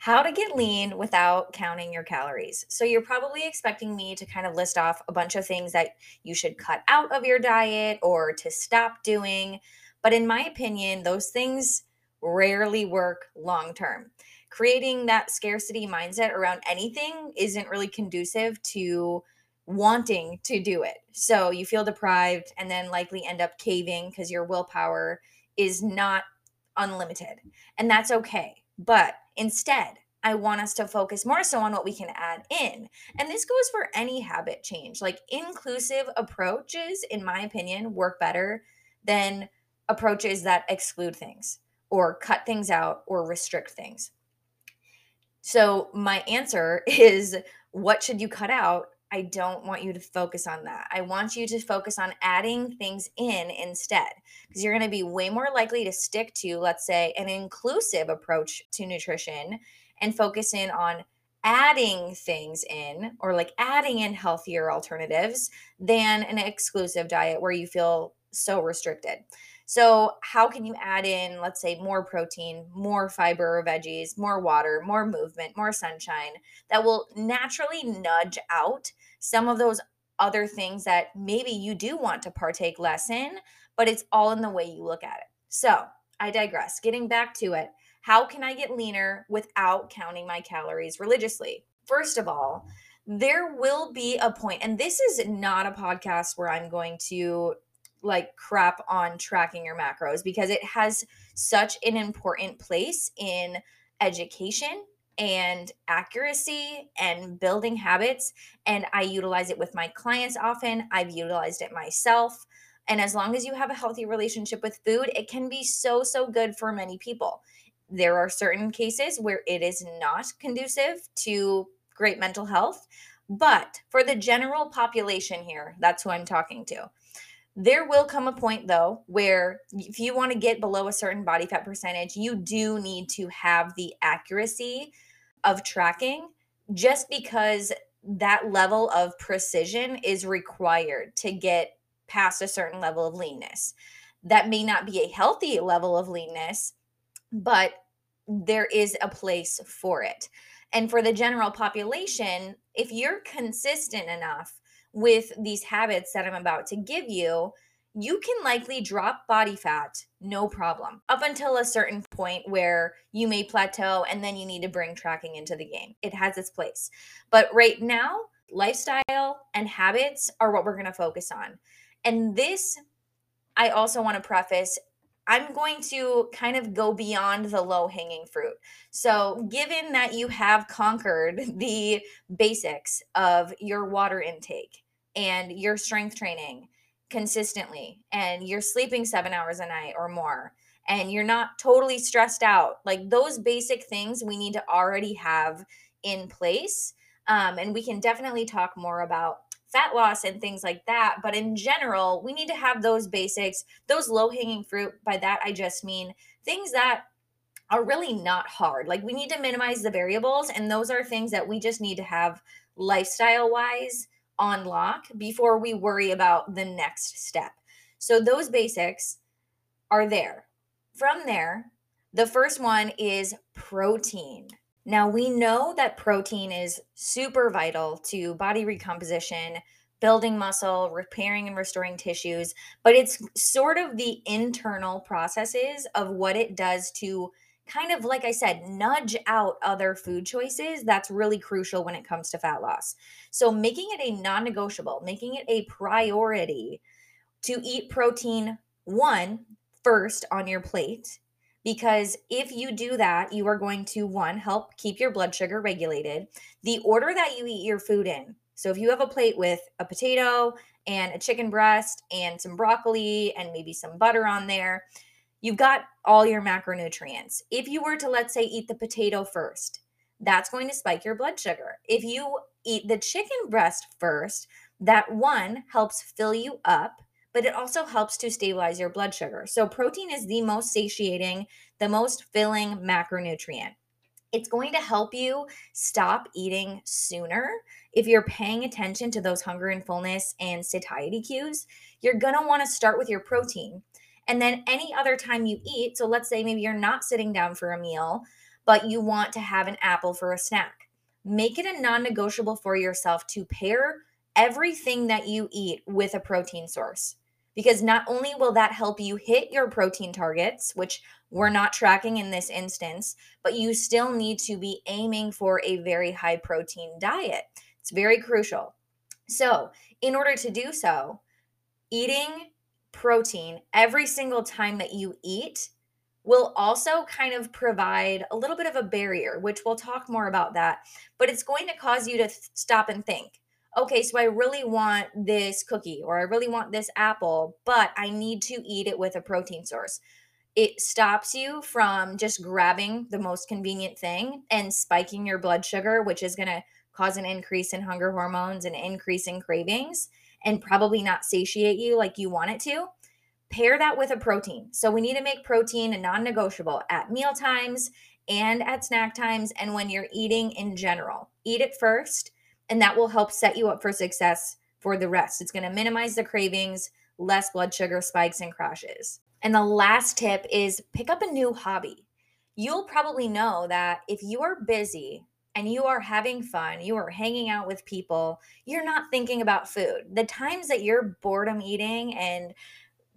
how to get lean without counting your calories. So, you're probably expecting me to kind of list off a bunch of things that you should cut out of your diet or to stop doing. But in my opinion, those things rarely work long term. Creating that scarcity mindset around anything isn't really conducive to wanting to do it. So, you feel deprived and then likely end up caving because your willpower is not unlimited. And that's okay. But Instead, I want us to focus more so on what we can add in. And this goes for any habit change. Like inclusive approaches, in my opinion, work better than approaches that exclude things or cut things out or restrict things. So, my answer is what should you cut out? I don't want you to focus on that. I want you to focus on adding things in instead because you're going to be way more likely to stick to, let's say, an inclusive approach to nutrition and focus in on adding things in or like adding in healthier alternatives than an exclusive diet where you feel so restricted. So, how can you add in, let's say, more protein, more fiber or veggies, more water, more movement, more sunshine that will naturally nudge out some of those other things that maybe you do want to partake less in, but it's all in the way you look at it. So, I digress. Getting back to it, how can I get leaner without counting my calories religiously? First of all, there will be a point, and this is not a podcast where I'm going to like crap on tracking your macros because it has such an important place in education and accuracy and building habits and I utilize it with my clients often. I've utilized it myself. And as long as you have a healthy relationship with food, it can be so so good for many people. There are certain cases where it is not conducive to great mental health, but for the general population here, that's who I'm talking to there will come a point though where if you want to get below a certain body fat percentage, you do need to have the accuracy of tracking just because that level of precision is required to get past a certain level of leanness. That may not be a healthy level of leanness, but there is a place for it. And for the general population, if you're consistent enough with these habits that I'm about to give you, you can likely drop body fat no problem up until a certain point where you may plateau and then you need to bring tracking into the game. It has its place. But right now, lifestyle and habits are what we're going to focus on. And this, I also want to preface I'm going to kind of go beyond the low hanging fruit. So, given that you have conquered the basics of your water intake and your strength training consistently, and you're sleeping seven hours a night or more, and you're not totally stressed out, like those basic things we need to already have in place. Um, and we can definitely talk more about fat loss and things like that. But in general, we need to have those basics, those low hanging fruit. By that, I just mean things that are really not hard. Like we need to minimize the variables. And those are things that we just need to have lifestyle wise on lock before we worry about the next step. So those basics are there. From there, the first one is protein. Now, we know that protein is super vital to body recomposition, building muscle, repairing and restoring tissues, but it's sort of the internal processes of what it does to kind of, like I said, nudge out other food choices. That's really crucial when it comes to fat loss. So, making it a non negotiable, making it a priority to eat protein one first on your plate because if you do that, you are going to one help keep your blood sugar regulated. The order that you eat your food in. So if you have a plate with a potato and a chicken breast and some broccoli and maybe some butter on there, you've got all your macronutrients. If you were to let's say eat the potato first, that's going to spike your blood sugar. If you eat the chicken breast first, that one helps fill you up but it also helps to stabilize your blood sugar. So, protein is the most satiating, the most filling macronutrient. It's going to help you stop eating sooner. If you're paying attention to those hunger and fullness and satiety cues, you're going to want to start with your protein. And then any other time you eat, so let's say maybe you're not sitting down for a meal, but you want to have an apple for a snack. Make it a non negotiable for yourself to pair everything that you eat with a protein source. Because not only will that help you hit your protein targets, which we're mm. not tracking in this instance, but you still need to be aiming for a very high protein diet. It's very crucial. So, in order to do so, eating protein every single time that you eat will also kind of provide a little bit of a barrier, which we'll talk more about that. But it's going to cause you to th- stop and think okay, so I really want this cookie or I really want this apple, but I need to eat it with a protein source. It stops you from just grabbing the most convenient thing and spiking your blood sugar, which is going to cause an increase in hunger hormones and increase in cravings and probably not satiate you like you want it to. Pair that with a protein. So we need to make protein a non-negotiable at meal times and at snack times and when you're eating in general. Eat it first and that will help set you up for success for the rest. It's going to minimize the cravings, less blood sugar spikes and crashes. And the last tip is pick up a new hobby. You'll probably know that if you are busy and you are having fun, you are hanging out with people, you're not thinking about food. The times that you're boredom eating and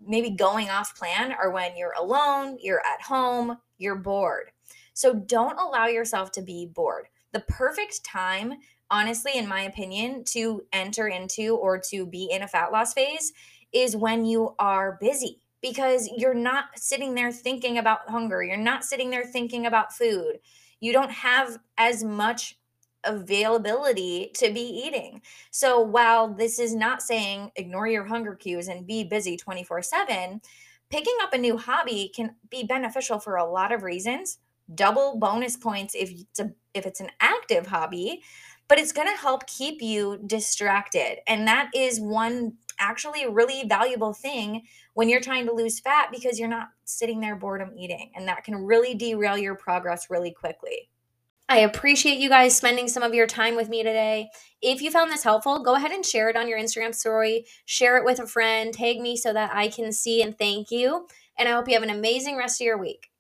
maybe going off plan are when you're alone, you're at home, you're bored. So don't allow yourself to be bored. The perfect time honestly, in my opinion, to enter into or to be in a fat loss phase is when you are busy because you're not sitting there thinking about hunger. You're not sitting there thinking about food. You don't have as much availability to be eating. So while this is not saying ignore your hunger cues and be busy 24 7, picking up a new hobby can be beneficial for a lot of reasons. Double bonus points if it's a, if it's an active hobby, but it's going to help keep you distracted. And that is one actually really valuable thing when you're trying to lose fat because you're not sitting there boredom eating. And that can really derail your progress really quickly. I appreciate you guys spending some of your time with me today. If you found this helpful, go ahead and share it on your Instagram story, share it with a friend, tag me so that I can see and thank you. And I hope you have an amazing rest of your week.